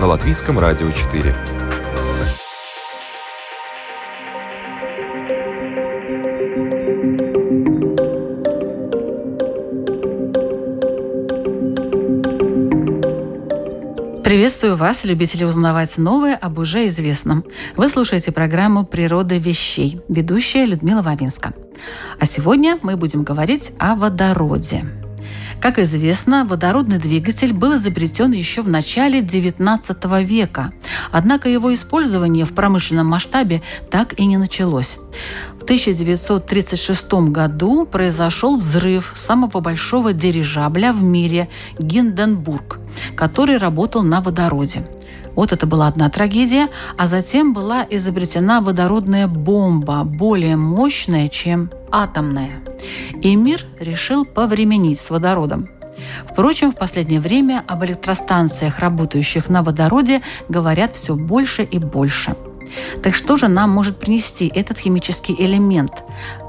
На Латвийском радио 4. Приветствую вас, любители узнавать новое об уже известном. Вы слушаете программу «Природа вещей», ведущая Людмила Вавинска. А сегодня мы будем говорить о водороде. Как известно, водородный двигатель был изобретен еще в начале XIX века, однако его использование в промышленном масштабе так и не началось. В 1936 году произошел взрыв самого большого дирижабля в мире «Гинденбург», который работал на водороде. Вот это была одна трагедия, а затем была изобретена водородная бомба, более мощная, чем атомная. И мир решил повременить с водородом. Впрочем, в последнее время об электростанциях, работающих на водороде, говорят все больше и больше. Так что же нам может принести этот химический элемент?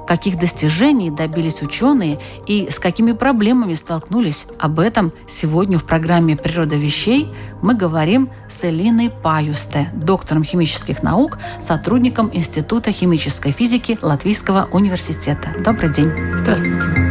Каких достижений добились ученые и с какими проблемами столкнулись. Об этом сегодня в программе «Природа вещей» мы говорим с Элиной Паюсте, доктором химических наук, сотрудником Института химической физики Латвийского университета. Добрый день. Здравствуйте.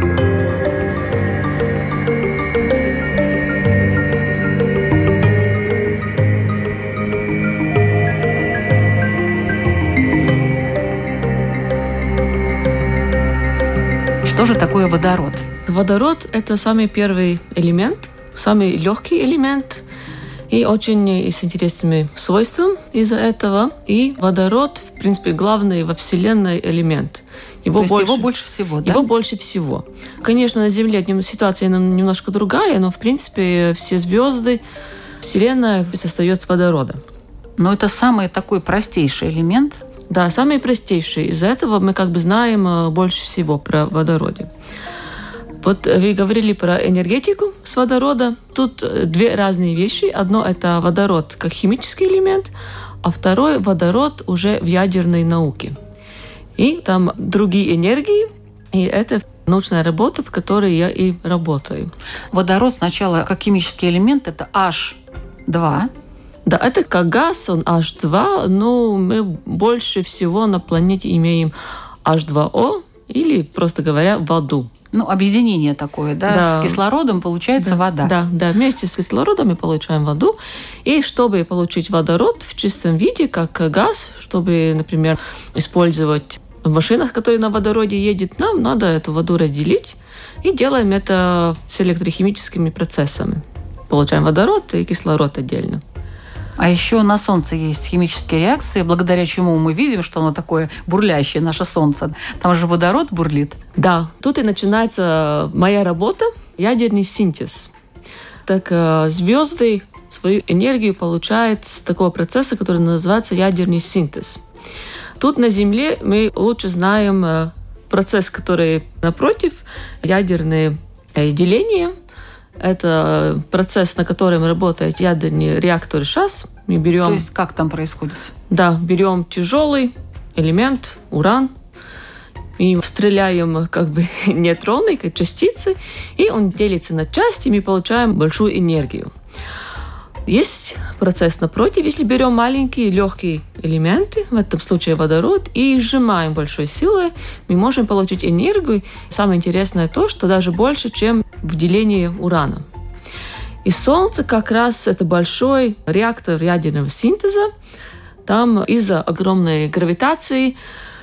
Что же такое водород? Водород – это самый первый элемент, самый легкий элемент и очень с интересными свойствами из-за этого. И водород, в принципе, главный во Вселенной элемент. Его То больше, его больше всего, да? Его больше всего. Конечно, на Земле ситуация немножко другая, но, в принципе, все звезды, Вселенная состоит с водорода. Но это самый такой простейший элемент, да, самые простейшие. Из-за этого мы как бы знаем э, больше всего про водороде. Вот вы говорили про энергетику с водорода. Тут э, две разные вещи. Одно – это водород как химический элемент, а второй – водород уже в ядерной науке. И там другие энергии, и это научная работа, в которой я и работаю. Водород сначала как химический элемент – это H2, да, это как газ, он H2, но мы больше всего на планете имеем H2O или, просто говоря, воду. Ну, объединение такое, да, да. с кислородом получается да, вода. Да, да, вместе с кислородом мы получаем воду. И чтобы получить водород в чистом виде, как газ, чтобы, например, использовать в машинах, которые на водороде едет, нам надо эту воду разделить. И делаем это с электрохимическими процессами. Получаем водород и кислород отдельно. А еще на Солнце есть химические реакции, благодаря чему мы видим, что оно такое бурлящее, наше Солнце. Там же водород бурлит. Да, тут и начинается моя работа, ядерный синтез. Так э, звезды свою энергию получают с такого процесса, который называется ядерный синтез. Тут на Земле мы лучше знаем э, процесс, который напротив, ядерное э, деление – это процесс, на котором работает ядерный реактор ШАС. Мы берем... То есть как там происходит? Да, берем тяжелый элемент, уран, и стреляем как бы нейтроны, как частицы, и он делится на части, и мы получаем большую энергию. Есть процесс напротив, если берем маленькие легкие элементы, в этом случае водород, и сжимаем большой силой, мы можем получить энергию. Самое интересное то, что даже больше, чем в делении урана. И Солнце как раз это большой реактор ядерного синтеза. Там из-за огромной гравитации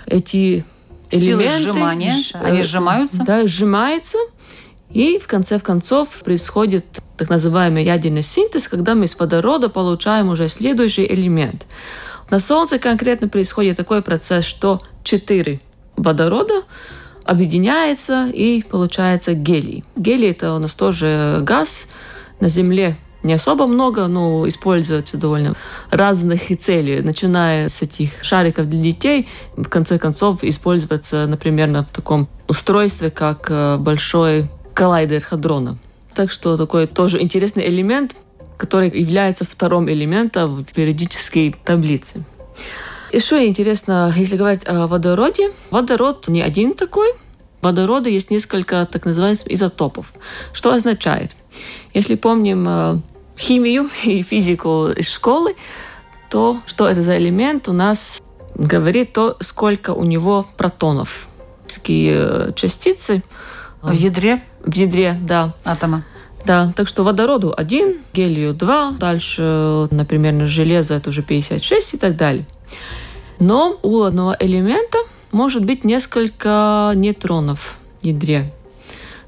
эти Силы элементы... сжимания, они сжимаются? Да, сжимаются. И в конце концов происходит так называемый ядерный синтез, когда мы из водорода получаем уже следующий элемент. На Солнце конкретно происходит такой процесс, что четыре водорода объединяется и получается гелий. Гелий это у нас тоже газ. На Земле не особо много, но используется довольно разных целей, начиная с этих шариков для детей, в конце концов используется, например, в таком устройстве, как э, большой коллайдер хадрона. Так что такой тоже интересный элемент, который является вторым элементом в периодической таблице. Еще интересно, если говорить о водороде, водород не один такой. Водорода есть несколько так называемых изотопов. Что означает? Если помним э, химию и физику из школы, то что это за элемент у нас говорит то, сколько у него протонов. Такие э, частицы. В ядре? В ядре, да. Атома. Да, так что водороду один, гелию два, дальше, например, железо это уже 56 и так далее. Но у одного элемента может быть несколько нейтронов в ядре.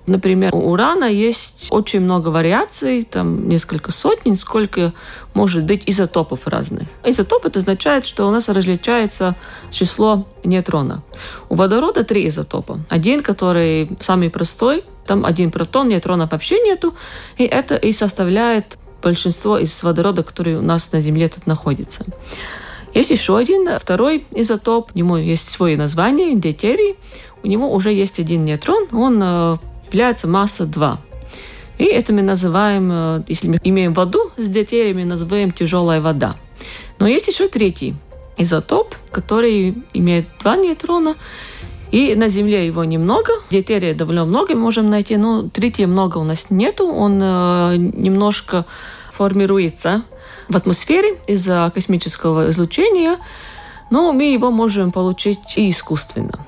Например, у урана есть очень много вариаций, там несколько сотен, сколько может быть изотопов разных. Изотоп это означает, что у нас различается число нейтрона. У водорода три изотопа. Один, который самый простой, там один протон, нейтронов вообще нету, и это и составляет большинство из водорода, который у нас на Земле тут находится. Есть еще один, второй изотоп, у него есть свое название, дейтерий. У него уже есть один нейтрон, он э, является масса 2. И это мы называем, э, если мы имеем воду с дейтериями, называем тяжелая вода. Но есть еще третий изотоп, который имеет два нейтрона, и на Земле его немного, дейтерия довольно много мы можем найти, но третьего много у нас нету, он э, немножко формируется в атмосфере из-за космического излучения, но мы его можем получить и искусственно.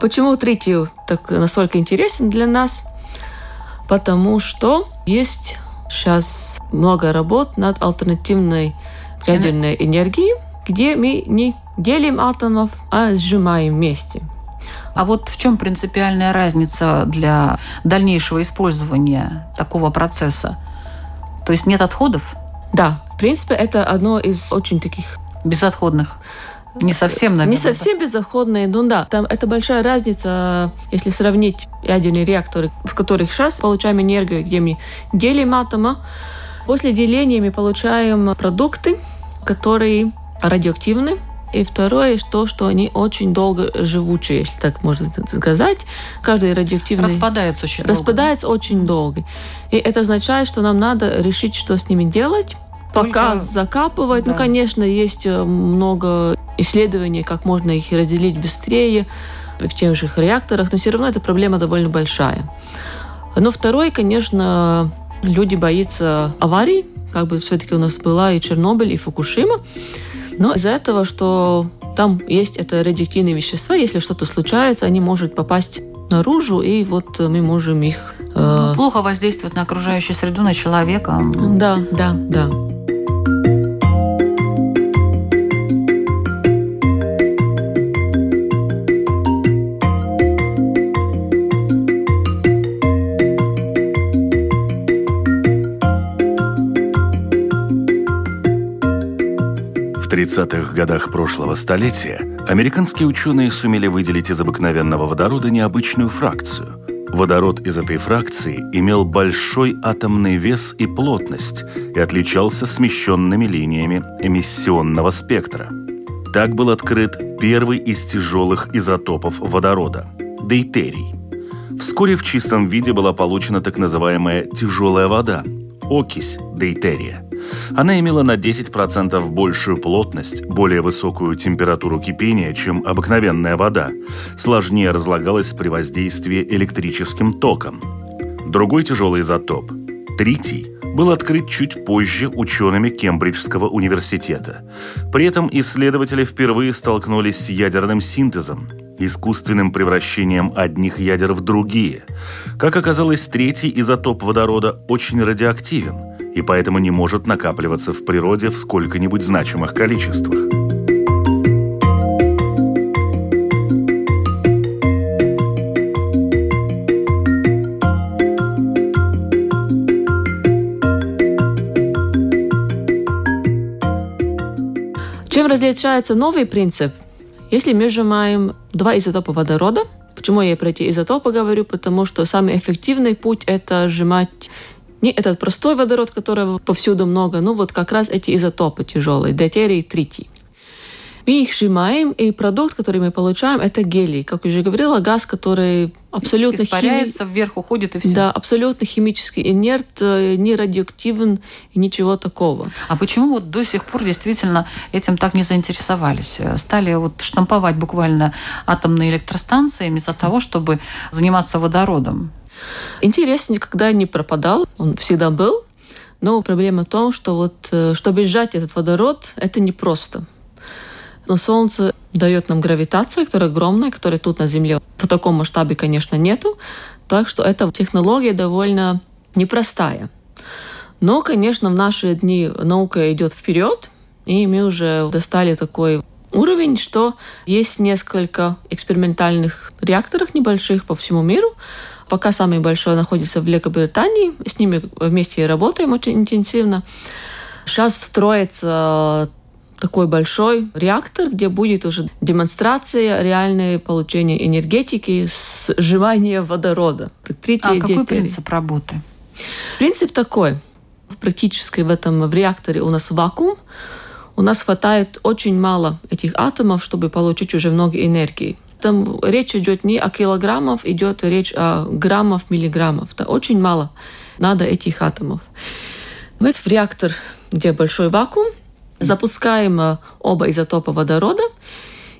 Почему третий так настолько интересен для нас? Потому что есть сейчас много работ над альтернативной ядерной энергией, где мы не делим атомов, а сжимаем вместе. А вот в чем принципиальная разница для дальнейшего использования такого процесса? То есть нет отходов? Да, в принципе, это одно из очень таких безотходных. Не совсем, наверное. Не совсем безотходные, ну да. Там это большая разница, если сравнить ядерные реакторы, в которых сейчас получаем энергию, где мы делим атома. После деления мы получаем продукты, которые радиоактивны, и второе, то, что они очень долго живучие, если так можно сказать. Каждый радиоактивный... Распадается очень долго. Распадается очень долго. И это означает, что нам надо решить, что с ними делать, пока закапывать. Ну, да. Ну, конечно, есть э, много исследований, как можно их разделить быстрее в тех же реакторах, но все равно эта проблема довольно большая. Но второй, конечно, люди боятся аварий, как бы все-таки у нас была и Чернобыль, и Фукушима. Но из-за этого, что там есть это радиоактивные вещества, если что-то случается, они могут попасть наружу, и вот мы можем их... Э... Ну, плохо воздействовать на окружающую среду, на человека. Да, да, да. 30-х годах прошлого столетия американские ученые сумели выделить из обыкновенного водорода необычную фракцию. Водород из этой фракции имел большой атомный вес и плотность и отличался смещенными линиями эмиссионного спектра. Так был открыт первый из тяжелых изотопов водорода – дейтерий. Вскоре в чистом виде была получена так называемая тяжелая вода – окись дейтерия – она имела на 10% большую плотность, более высокую температуру кипения, чем обыкновенная вода, сложнее разлагалась при воздействии электрическим током. Другой тяжелый изотоп, тритий, был открыт чуть позже учеными Кембриджского университета. При этом исследователи впервые столкнулись с ядерным синтезом, искусственным превращением одних ядер в другие. Как оказалось, третий изотоп водорода очень радиоактивен – и поэтому не может накапливаться в природе в сколько-нибудь значимых количествах. Чем различается новый принцип? Если мы сжимаем два изотопа водорода, почему я про эти изотопы говорю? Потому что самый эффективный путь – это сжимать Не этот простой водород, которого повсюду много, ну вот как раз эти изотопы тяжелые, дейтерий и тритий. Мы их сжимаем, и продукт, который мы получаем, это гелий. Как уже говорила, газ, который абсолютно испаряется, хими... вверх уходит и все. Да, абсолютно химически инерт, э, не радиоактивен и ничего такого. А почему вот до сих пор действительно этим так не заинтересовались? Стали вот штамповать буквально атомные электростанции вместо того, чтобы заниматься водородом? Интерес никогда не пропадал, он всегда был. Но проблема в том, что вот, э, чтобы сжать этот водород, это непросто. Но Солнце дает нам гравитацию, которая огромная, которая тут на Земле в таком масштабе, конечно, нету. Так что эта технология довольно непростая. Но, конечно, в наши дни наука идет вперед, и мы уже достали такой уровень, что есть несколько экспериментальных реакторов небольших по всему миру. Пока самый большой находится в Великобритании, с ними вместе работаем очень интенсивно. Сейчас строится такой большой реактор, где будет уже демонстрация реальное получение энергетики, сживание водорода. Третья а какой принцип работы? Принцип такой. Практически в этом в реакторе у нас вакуум. У нас хватает очень мало этих атомов, чтобы получить уже много энергии. Там речь идет не о килограммах, идет речь о граммах, миллиграммов. Это очень мало надо этих атомов. Мы в реактор, где большой вакуум, Запускаем э, оба изотопа водорода,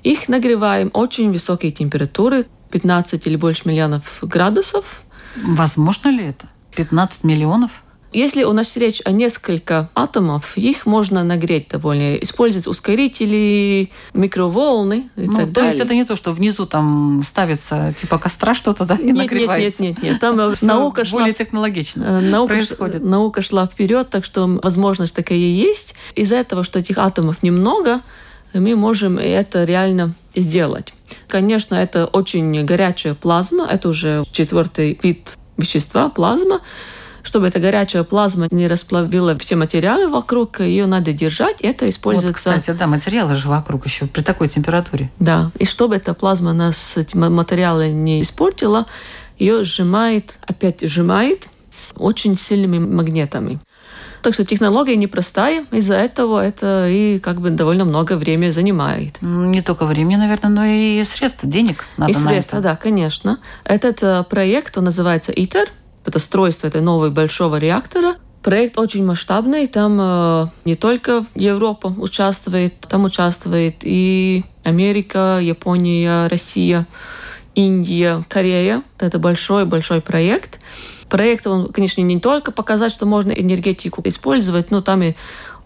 их нагреваем очень высокие температуры, 15 или больше миллионов градусов. Возможно ли это? 15 миллионов? Если у нас речь о несколько атомов, их можно нагреть довольно, использовать ускорители, микроволны и ну, так то далее. есть это не то, что внизу там ставится типа костра что-то, да, и нет, нагревается. Нет, нет, нет, нет. Там э, наука шла... Более технологично э, наука происходит. Наука шла вперед, так что возможность такая есть. Из-за этого, что этих атомов немного, мы можем это реально сделать. Конечно, это очень горячая плазма, это уже четвертый вид вещества, плазма. Чтобы эта горячая плазма не расплавила все материалы вокруг, ее надо держать, это используется... Вот, кстати, да, материалы же вокруг еще при такой температуре. Да, и чтобы эта плазма нас эти материалы не испортила, ее сжимает, опять сжимает с очень сильными магнитами. Так что технология непростая, из-за этого это и как бы довольно много времени занимает. Не только времени, наверное, но и средства, денег надо И средства, это. да, конечно. Этот э, проект, он называется ITER, это строительство этой нового большого реактора. Проект очень масштабный, там э, не только Европа участвует, там участвует и Америка, Япония, Россия, Индия, Корея. Это большой-большой проект. Проект, он, конечно, не только показать, что можно энергетику использовать, но там и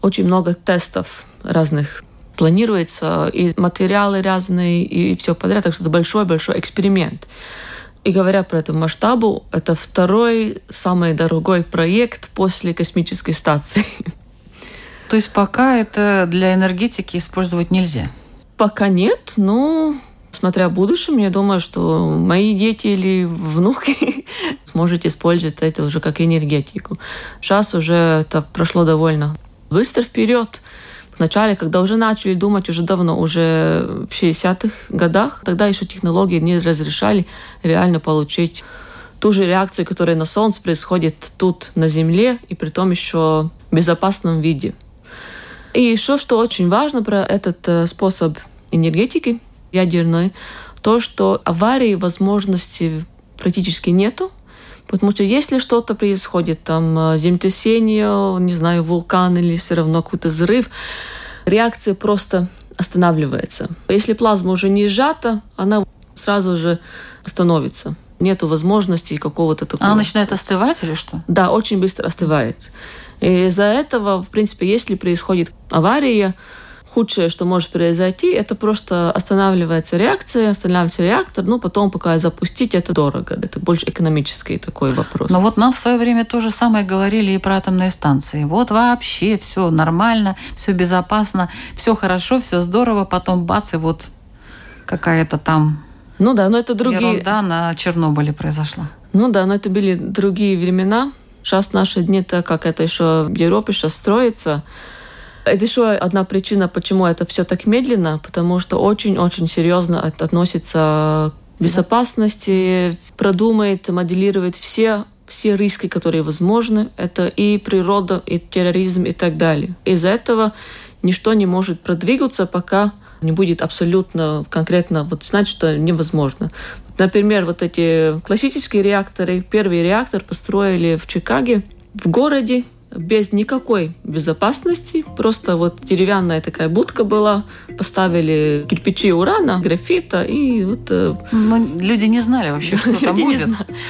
очень много тестов разных планируется, и материалы разные, и все подряд. Так что это большой-большой эксперимент. И говоря про эту масштабу, это второй самый дорогой проект после космической станции. То есть пока это для энергетики использовать нельзя? Пока нет, но смотря в будущем, я думаю, что мои дети или внуки сможет использовать это уже как энергетику. Сейчас уже это прошло довольно быстро вперед. Вначале, когда уже начали думать уже давно, уже в 60-х годах, тогда еще технологии не разрешали реально получить ту же реакцию, которая на Солнце происходит тут, на Земле, и при том еще в безопасном виде. И еще, что очень важно про этот э, способ энергетики ядерной, то, что аварии возможности практически нету, Потому что если что-то происходит, там э, землетрясение, не знаю, вулкан или все равно какой-то взрыв, реакция просто останавливается. Если плазма уже не сжата, она сразу же остановится. Нету возможности какого-то такого... Она начинает остывать или что? Да, очень быстро остывает. И из-за этого, в принципе, если происходит авария, худшее, что может произойти, это просто останавливается реакция, останавливается реактор, ну, потом пока запустить, это дорого. Это больше экономический такой вопрос. Но вот нам в свое время то же самое говорили и про атомные станции. Вот вообще все нормально, все безопасно, все хорошо, все здорово, потом бац, и вот какая-то там ну да, но это другие... Ерунда на Чернобыле произошла. Ну да, но это были другие времена. Сейчас наши дни-то, как это еще в Европе сейчас строится, это еще одна причина, почему это все так медленно, потому что очень-очень серьезно относится к безопасности, продумает, моделирует все все риски, которые возможны. Это и природа, и терроризм, и так далее. Из-за этого ничто не может продвигаться, пока не будет абсолютно конкретно вот знать, что невозможно. Например, вот эти классические реакторы, первый реактор построили в Чикаго, в городе, без никакой безопасности. Просто вот деревянная такая будка была, поставили кирпичи урана, графита и вот... Э, ну, люди не знали вообще, что там будет.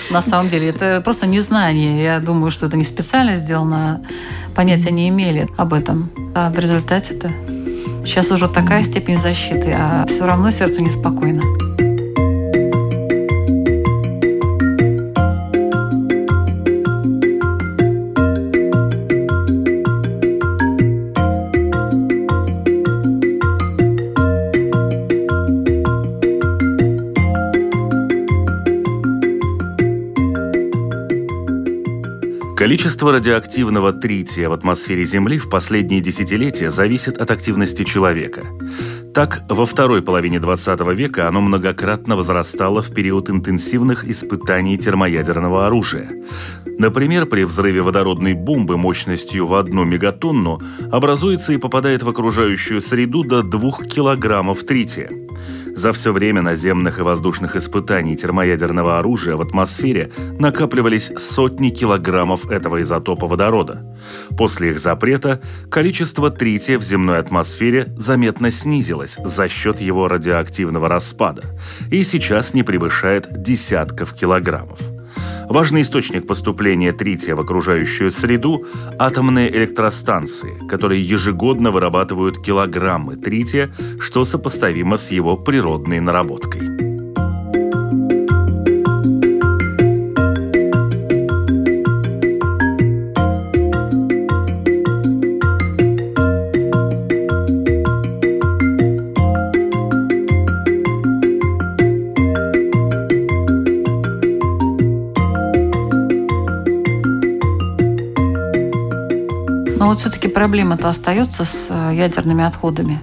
На самом деле, это просто незнание. Я думаю, что это не специально сделано, понятия не имели об этом. А в результате-то сейчас уже такая степень защиты, а все равно сердце неспокойно. Количество радиоактивного трития в атмосфере Земли в последние десятилетия зависит от активности человека. Так, во второй половине 20 века оно многократно возрастало в период интенсивных испытаний термоядерного оружия. Например, при взрыве водородной бомбы мощностью в одну мегатонну образуется и попадает в окружающую среду до 2 килограммов трития. За все время наземных и воздушных испытаний термоядерного оружия в атмосфере накапливались сотни килограммов этого изотопа водорода. После их запрета количество трития в земной атмосфере заметно снизилось за счет его радиоактивного распада и сейчас не превышает десятков килограммов. Важный источник поступления трития в окружающую среду – атомные электростанции, которые ежегодно вырабатывают килограммы трития, что сопоставимо с его природной наработкой. Проблема-то остается с э, ядерными отходами.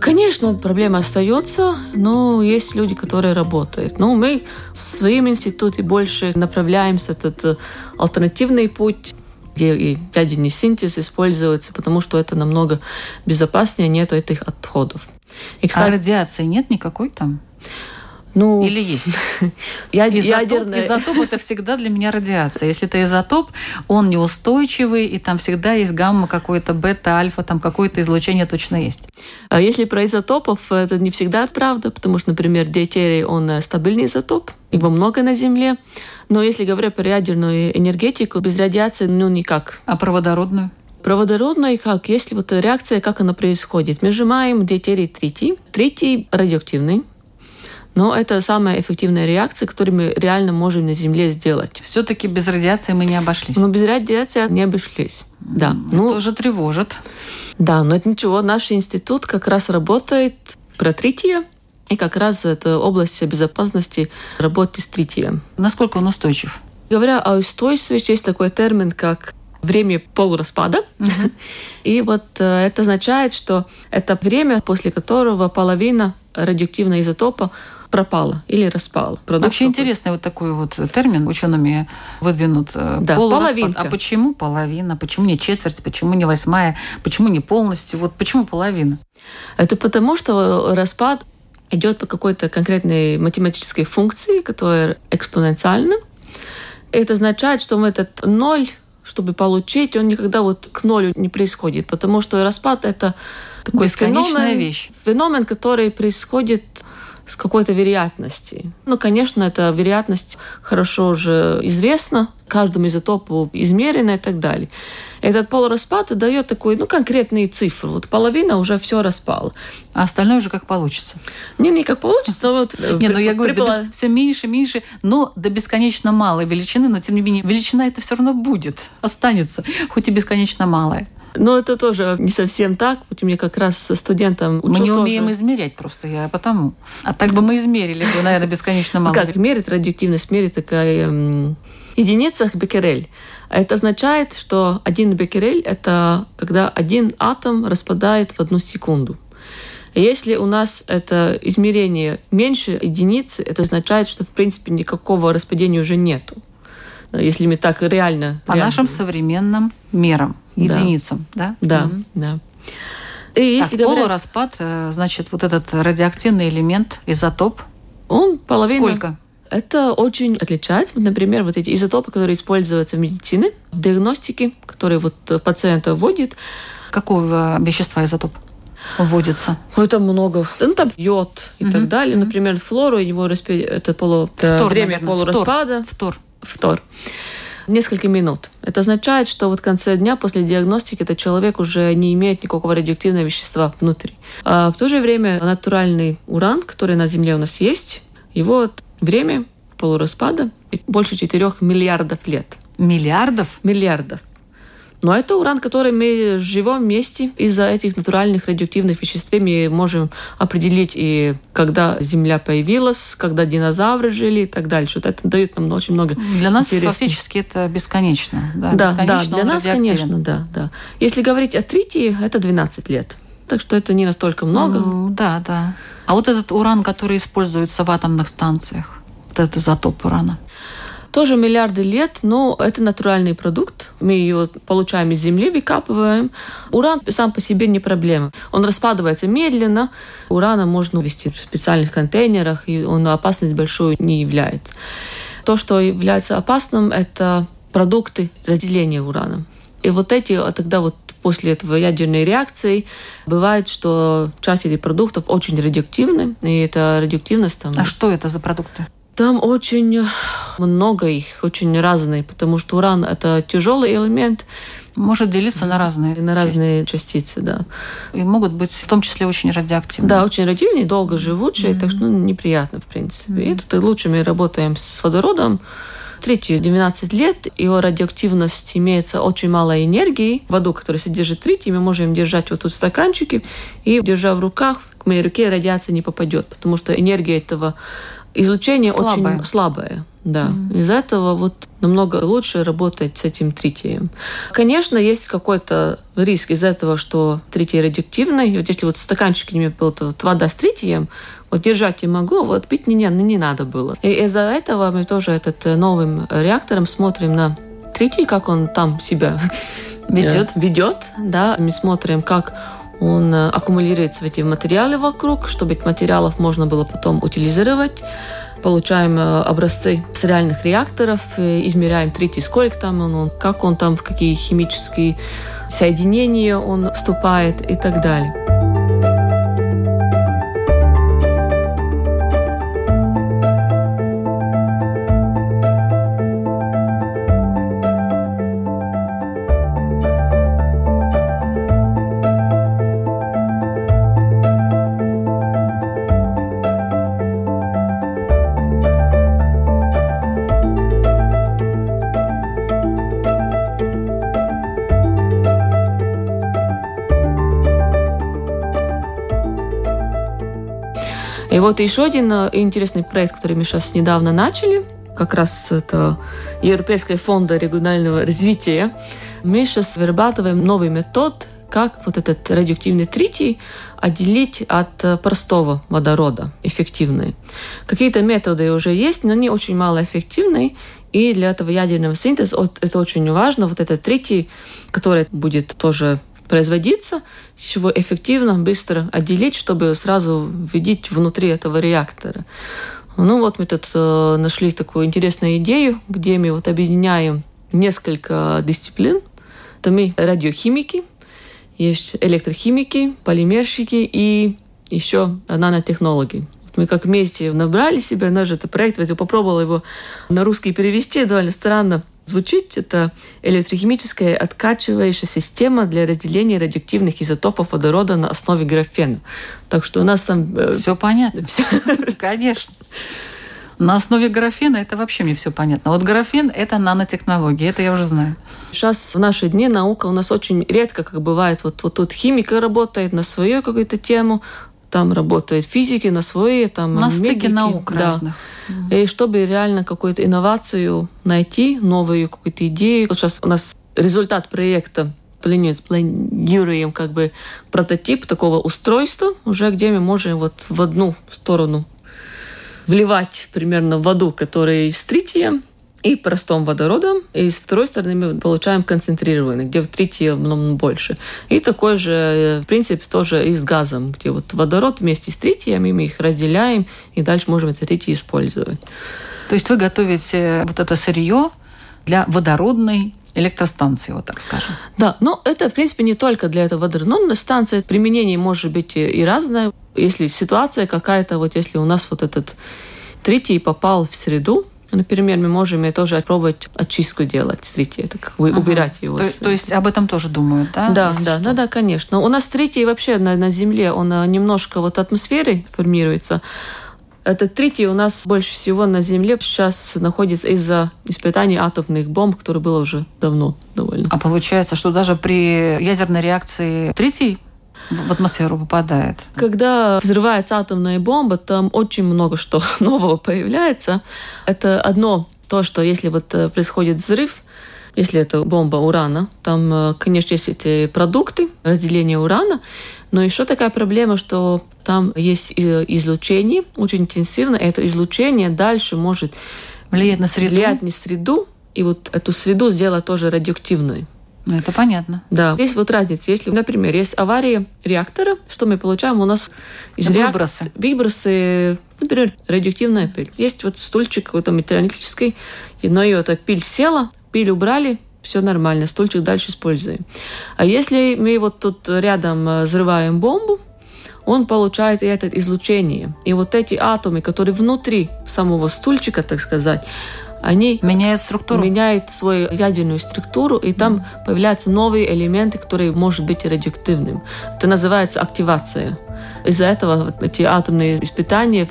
Конечно, проблема остается, но есть люди, которые работают. Но мы в своем институте больше направляемся этот э, альтернативный путь, где и ядерный синтез используется, потому что это намного безопаснее, нет этих отходов. И, кстати, а радиации нет никакой там? Ну, Или есть? Я, изотоп, ядерная... изотоп – это всегда для меня радиация. Если это изотоп, он неустойчивый, и там всегда есть гамма какой-то, бета, альфа, там какое-то излучение точно есть. А если про изотопов, это не всегда правда, потому что, например, дейтерий, он э, стабильный изотоп, его много на Земле. Но если говорить про ядерную энергетику, без радиации, ну, никак. А про водородную? Про водородную как? Если вот реакция, как она происходит? Мы сжимаем дейтерий тритий. Тритий радиоактивный, но это самая эффективная реакция, которую мы реально можем на Земле сделать. Все-таки без радиации мы не обошлись. Но без радиации не обошлись. Да. Это ну, уже тревожит. Да, но это ничего. Наш институт как раз работает про тритие, и как раз это область безопасности работы с тритием. Насколько он устойчив? Говоря о устойчивости, есть такой термин, как время полураспада. Uh-huh. И вот э, это означает, что это время, после которого половина радиоактивного изотопа пропала или распала. Продукт Вообще интересный вот такой вот термин учеными выдвинут. Э, да, половинка. А почему половина? Почему не четверть? Почему не восьмая? Почему не полностью? Вот почему половина? Это потому, что распад идет по какой-то конкретной математической функции, которая экспоненциальна. Это означает, что мы этот ноль, чтобы получить, он никогда вот к нолю не происходит, потому что распад это такой феномен, вещь. феномен, который происходит с какой-то вероятностью. Ну, конечно, эта вероятность хорошо уже известна, каждому изотопу измерена и так далее. Этот полураспад дает такой, ну, конкретные цифры. Вот половина уже все распала. А остальное уже как получится. Не, не как получится, но вот... Э, не, ну я говорю, прибыла... все меньше, меньше, но до бесконечно малой величины, но тем не менее, величина это все равно будет, останется, хоть и бесконечно малая. Но это тоже не совсем так. Вот мне как раз со студентом Мы не умеем тоже. измерять просто, я потому. А так бы мы измерили бы, наверное, бесконечно мало. Как мерит радиоактивность? Мерит такая эм, единицах беккерель. Это означает, что один беккерель – это когда один атом распадает в одну секунду. Если у нас это измерение меньше единицы, это означает, что в принципе никакого распадения уже нету. Если мы так реально... По реально... нашим современным мерам, Да. единицам, да? Да, Мгм. да. И если так, говоря, полураспад, э, значит, вот этот радиоактивный элемент, изотоп, он половина... сколько? Это очень отличается. Вот, например, вот эти изотопы, которые используются в медицине, в диагностике, которые вот э, пациента вводит, Какого вещества изотоп вводится? ну, это много. Ну, там йод и Мгм, так далее. Например, флору, его распе... это полу... время наверное, полураспада. Втор. Втор. Несколько минут. Это означает, что вот в конце дня после диагностики этот человек уже не имеет никакого радиоактивного вещества внутри. А в то же время натуральный уран, который на Земле у нас есть, его время полураспада больше 4 миллиардов лет. Миллиардов? Миллиардов. Но это уран, который мы живем вместе. Из-за этих натуральных радиоактивных веществ мы можем определить и когда Земля появилась, когда динозавры жили и так дальше. Вот это дает нам очень много Для нас интересного. фактически это бесконечно. Да, Да, бесконечно да, для нас, конечно, да, да. Если говорить о тритии, это 12 лет. Так что это не настолько много. Ну, да, да. А вот этот уран, который используется в атомных станциях, вот этот изотоп урана. Тоже миллиарды лет, но это натуральный продукт. Мы его получаем из земли, выкапываем. Уран сам по себе не проблема. Он распадывается медленно. Урана можно вести в специальных контейнерах, и он опасность большую не является. То, что является опасным, это продукты разделения урана. И вот эти, а тогда вот после этого ядерной реакции бывает, что часть этих продуктов очень радиоактивны, и эта радиоактивность там... А что это за продукты? Там очень много их, очень разные, потому что уран это тяжелый элемент Может делиться на разные на разные частицы, да. части. И могут быть в том числе очень радиоактивные. Да, очень радиоактивные, долго живучие, так что ну, неприятно, в принципе. И тут лучше мы работаем с водородом. Тритию 12 лет, его радиоактивность имеется очень мало энергии. Воду, которая содержит тритий, мы можем держать вот тут стаканчики, и держа в руках, к моей руке радиация не попадет, потому что энергия этого излучения Слабая. очень слабая. Да. Из-за этого вот намного лучше работать с этим тритием. Конечно, есть какой-то риск из этого, что тритий радиоактивный. Вот если вот в стаканчике не был вот вода с тритием, вот держать я могу, вот пить не, не, не надо было. И из-за этого мы тоже этот э, новым реактором смотрим на тритий, как он там себя Ведет. ведет, да, мы смотрим, как он э, аккумулируется в эти материалы вокруг, чтобы этих материалов можно было потом утилизировать. Получаем э, образцы с реальных реакторов, э, измеряем тритий, сколько там он, как он там, в какие химические соединения он вступает и так далее. Вот еще один э, интересный проект, который мы сейчас недавно начали, как раз это Европейского фонда регионального развития. Мы сейчас вырабатываем новый метод, как вот этот радиоактивный тритий отделить от э, простого водорода, эффективный. Какие-то методы уже есть, но они очень малоэффективны, и для этого ядерного синтеза это очень важно, вот этот тритий, который будет тоже производиться, его эффективно, быстро отделить, чтобы сразу введить внутри этого реактора. Ну вот мы тут э, нашли такую интересную идею, где мы вот объединяем несколько дисциплин. Это мы радиохимики, есть электрохимики, полимерщики и еще нанотехнологи. Мы как вместе набрали себе наш этот проект, я попробовала его на русский перевести, довольно странно звучит. Это электрохимическая откачивающая система для разделения радиоактивных изотопов водорода на основе графена. Так что у нас там... э, Все понятно. всё. Конечно. На основе графена это вообще мне все понятно. Вот графен – это нанотехнологии, это я уже знаю. Сейчас в наши дни наука у нас очень редко, как бывает, вот, вот тут химика работает на свою какую-то тему, там работают физики на свои, там На стыке медики. наук Да. разных. И чтобы реально какую-то инновацию найти, новую какую-то идею. Вот сейчас у нас результат проекта планируем, планируем как бы прототип такого устройства, уже где мы можем вот в одну сторону вливать примерно воду, которая с тритием, и простым водородом, и с второй стороны мы получаем концентрированный, где в тритий много больше. И такой же принцип тоже и с газом, где вот водород вместе с тритиями мы их разделяем, и дальше можем это тритий использовать. То есть вы готовите вот это сырье для водородной электростанции, вот так скажем. Да, но это, в принципе, не только для этого водородной станции. Применение может быть и разное. Если ситуация какая-то, вот если у нас вот этот тритий попал в среду, Например, мы можем тоже пробовать очистку делать с трития, это как бы ага. убирать его. То, то есть об этом тоже думают, да? Да, да, да, да, конечно. У нас тритий вообще на, на Земле, он э, немножко вот атмосферой формируется. Этот третий у нас больше всего на Земле сейчас находится из-за испытаний атомных бомб, которые было уже давно довольно. А получается, что даже при ядерной реакции третий в атмосферу попадает. Когда взрывается атомная бомба, там очень много что нового появляется. Это одно то, что если вот э, происходит взрыв, если это бомба урана, там, э, конечно, есть эти продукты, разделение урана, но еще такая проблема, что там есть излучение очень интенсивно, и это излучение дальше может влиять на среду, влиять на среду и вот эту среду сделать тоже радиоактивной. Ну, это понятно. Да. Есть вот разница. Если, например, есть авария реактора, что мы получаем? У нас из выбросы. Реак... Выбросы, например, радиоактивная пыль. Есть вот стульчик какой-то металлический, но ее эта пыль села, пыль убрали, все нормально, стульчик дальше используем. А если мы вот тут рядом э, взрываем бомбу, он получает и это излучение. И вот эти атомы, которые внутри самого стульчика, так сказать, они меняют структуру, меняют свою ядерную структуру, и там появляются новые элементы, которые может быть радиоактивным. Это называется активация. Из-за этого эти атомные испытания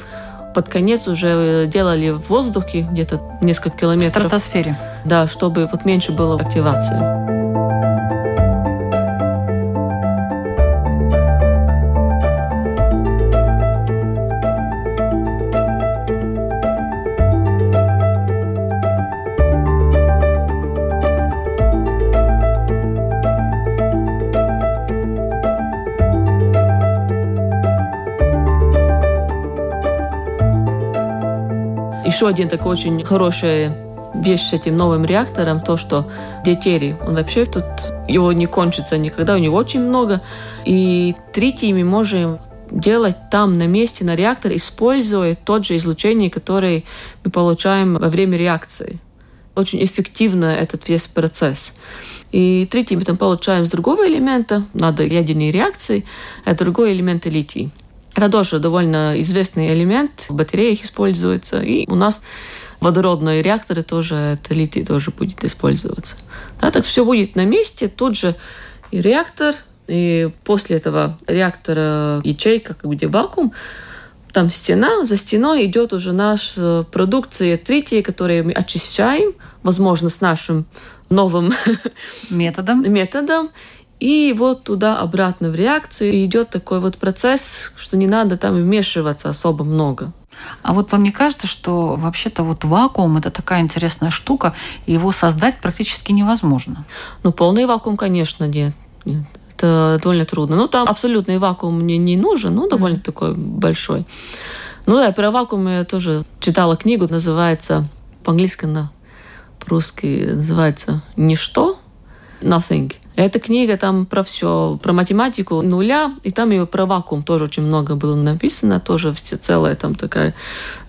под конец уже делали в воздухе где-то несколько километров. В стратосфере. Да, чтобы вот меньше было активации. Еще один такой очень хороший вещь с этим новым реактором, то, что детери, он вообще тут, его не кончится никогда, у него очень много. И тритий мы можем делать там на месте, на реактор, используя тот же излучение, которое мы получаем во время реакции. Очень эффективно этот весь процесс. И третий мы там получаем с другого элемента, надо ядерные реакции, а другой элемент литий. Это тоже довольно известный элемент, в батареях используется, и у нас водородные реакторы тоже, это литий тоже будет использоваться. Да, так все будет на месте, тут же и реактор, и после этого реактора ячейка, где вакуум, там стена, за стеной идет уже наша продукция трития, которую мы очищаем, возможно, с нашим новым методом. методом и вот туда-обратно в реакцию идет такой вот процесс, что не надо там вмешиваться особо много. А вот вам не кажется, что вообще-то вот вакуум это такая интересная штука, и его создать практически невозможно? Ну, полный вакуум, конечно, нет. нет. Это довольно трудно. Ну, там абсолютный вакуум мне не нужен, ну, довольно mm-hmm. такой большой. Ну да, про вакуум я тоже читала книгу, называется по-английски на по-русски называется «Ничто», «Nothing». Эта книга там про все, про математику нуля, и там ее про вакуум тоже очень много было написано, тоже все целая там такая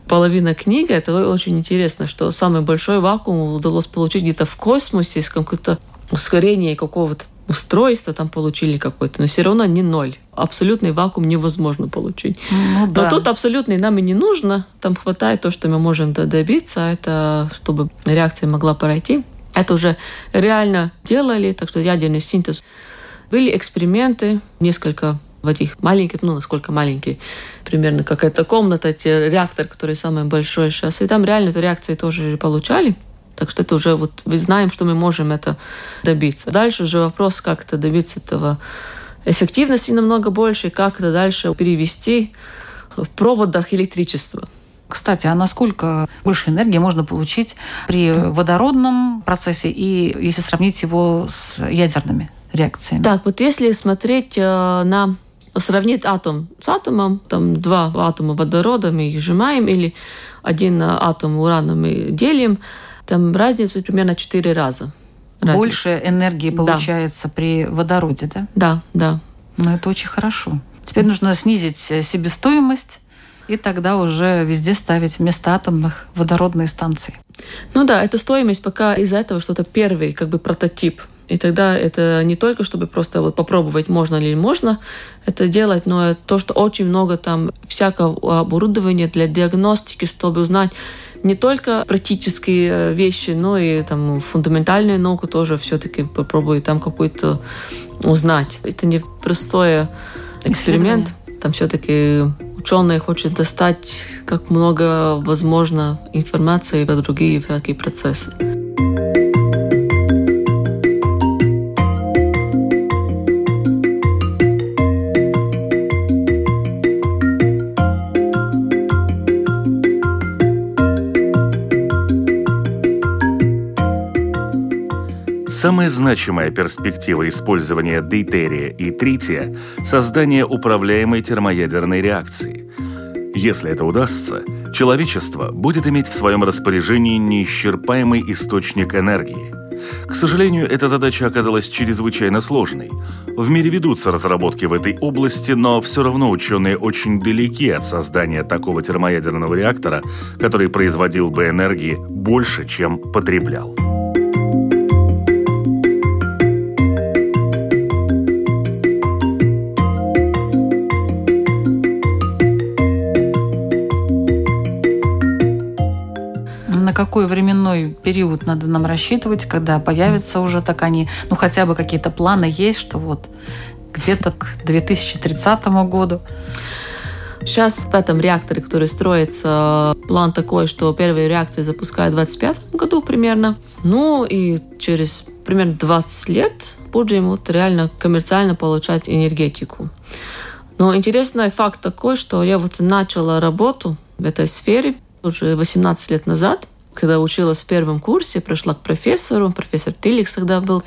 половина книги. Это очень интересно, что самый большой вакуум удалось получить где-то в космосе с какое-то ускорение какого-то устройства там получили какое-то, но все равно не ноль. Абсолютный вакуум невозможно получить. Ну, да. Но тут абсолютный нам и не нужно. Там хватает то, что мы можем добиться, это чтобы реакция могла пройти. Это уже реально делали, так что ядерный синтез. Были эксперименты, несколько в этих маленьких, ну, насколько маленький, примерно как эта комната, эти реактор, который самый большой сейчас. И там реально эту реакции тоже получали. Так что это уже вот мы знаем, что мы можем это добиться. Дальше уже вопрос, как это добиться этого эффективности намного больше, как это дальше перевести в проводах электричество. Кстати, а насколько больше энергии можно получить при водородном процессе и если сравнить его с ядерными реакциями? Так, вот если смотреть э, на сравнить атом с атомом, там два атома водорода мы сжимаем, или один атом урана мы делим, Там разница примерно 4 раза. Разница. Больше энергии получается да. при водороде, да? Да, да. Ну, это очень хорошо. Теперь нужно снизить себестоимость и тогда уже везде ставить вместо атомных водородные станции. Ну да, это стоимость пока из-за этого что-то первый как бы прототип. И тогда это не только, чтобы просто вот попробовать, можно ли можно это делать, но то, что очень много там всякого оборудования для диагностики, чтобы узнать не только практические э, вещи, но и там фундаментальную науку тоже все-таки попробую там какой-то узнать. Это не простой эксперимент. Там все-таки ученые хотят достать как много возможно информации про другие всякие процессы. Самая значимая перспектива использования дейтерия и трития – создание управляемой термоядерной реакции. Если это удастся, человечество будет иметь в своем распоряжении неисчерпаемый источник энергии. К сожалению, эта задача оказалась чрезвычайно сложной. В мире ведутся разработки в этой области, но все равно ученые очень далеки от создания такого термоядерного реактора, который производил бы энергии больше, чем потреблял. Какой временной период надо нам рассчитывать, когда появятся уже так они, ну хотя бы какие-то планы есть, что вот где-то к 2030 году. Сейчас в этом реакторе, который строится, план такой, что первые реакторы запускают в 2025 году примерно. Ну и через примерно 20 лет будем вот реально коммерциально получать энергетику. Но интересный факт такой, что я вот начала работу в этой сфере уже 18 лет назад когда училась в первом курсе, пришла к профессору, профессор Тиликс тогда был,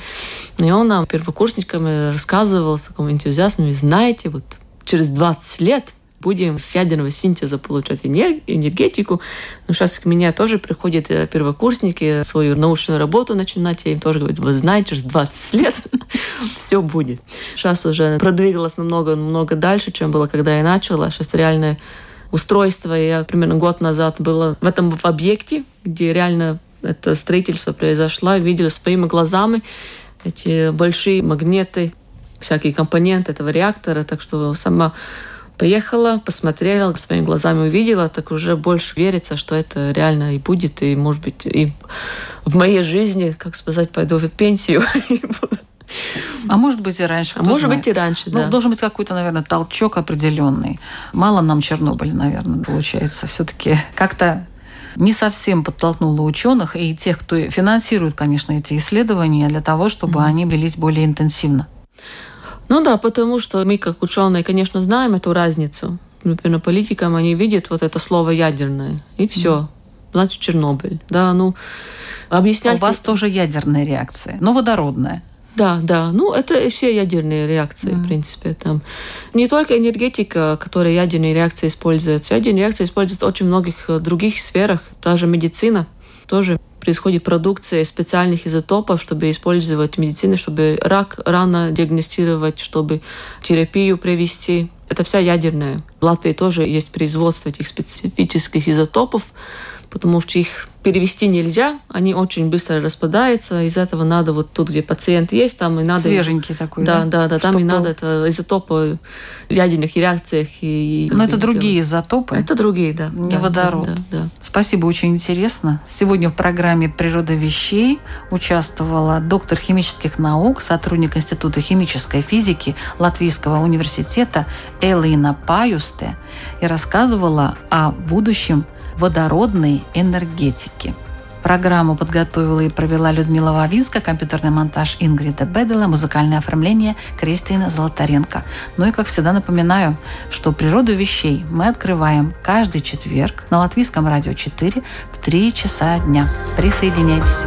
и он нам, первокурсникам, рассказывал с таким энтузиазмом, знаете, вот через 20 лет будем с ядерного синтеза получать энергетику. Но сейчас к мне тоже приходят э, первокурсники свою научную работу начинать. Я им тоже говорю, вы знаете, через 20 лет все будет. Сейчас уже продвигалось намного-намного дальше, чем было, когда я начала. Сейчас реально устройство. Я примерно год назад была в этом в объекте, где реально это строительство произошло, видела своими глазами эти большие магниты, всякие компоненты этого реактора, так что сама поехала, посмотрела, своими глазами увидела, так уже больше верится, что это реально и будет, и, может быть, и в моей жизни, как сказать, пойду в пенсию и буду а может быть и раньше. А может знает. быть и раньше, ну, да. Должен быть какой-то, наверное, толчок определенный. Мало нам Чернобыль, наверное, получается. Все-таки как-то не совсем подтолкнуло ученых и тех, кто финансирует, конечно, эти исследования для того, чтобы mm-hmm. они велись более интенсивно. Ну да, потому что мы, как ученые, конечно, знаем эту разницу. Например, политикам они видят вот это слово ядерное, и все. Mm. Значит, Чернобыль. Да, ну, объяснять... А у вас тоже ядерная реакция, но водородная. Да, да. Ну, это все ядерные реакции, mm. в принципе. Там. Не только энергетика, которая ядерные реакции используется. Ядерные реакции используются в очень многих э, других сферах. Даже медицина тоже происходит продукция специальных изотопов, чтобы использовать медицину, чтобы рак рано диагностировать, чтобы терапию провести. Это вся ядерная. В Латвии тоже есть производство этих специфических изотопов, потому что их перевести нельзя, они очень быстро распадаются, из этого надо вот тут, где пациент есть, там и надо... Свеженький такой, да? Да, да, да, там и надо это изотопы в ядерных реакциях. И, Но это другие изотопы? Это другие, да. Не да, водород. Да, да, да. Спасибо, очень интересно. Сегодня в программе «Природа вещей» участвовала доктор химических наук, сотрудник Института химической физики Латвийского университета Элина Паюсте и рассказывала о будущем водородной энергетики. Программу подготовила и провела Людмила Вавинска, компьютерный монтаж Ингрида Бедела, музыкальное оформление Кристина Золотаренко. Ну и, как всегда, напоминаю, что «Природу вещей» мы открываем каждый четверг на Латвийском радио 4 в 3 часа дня. Присоединяйтесь.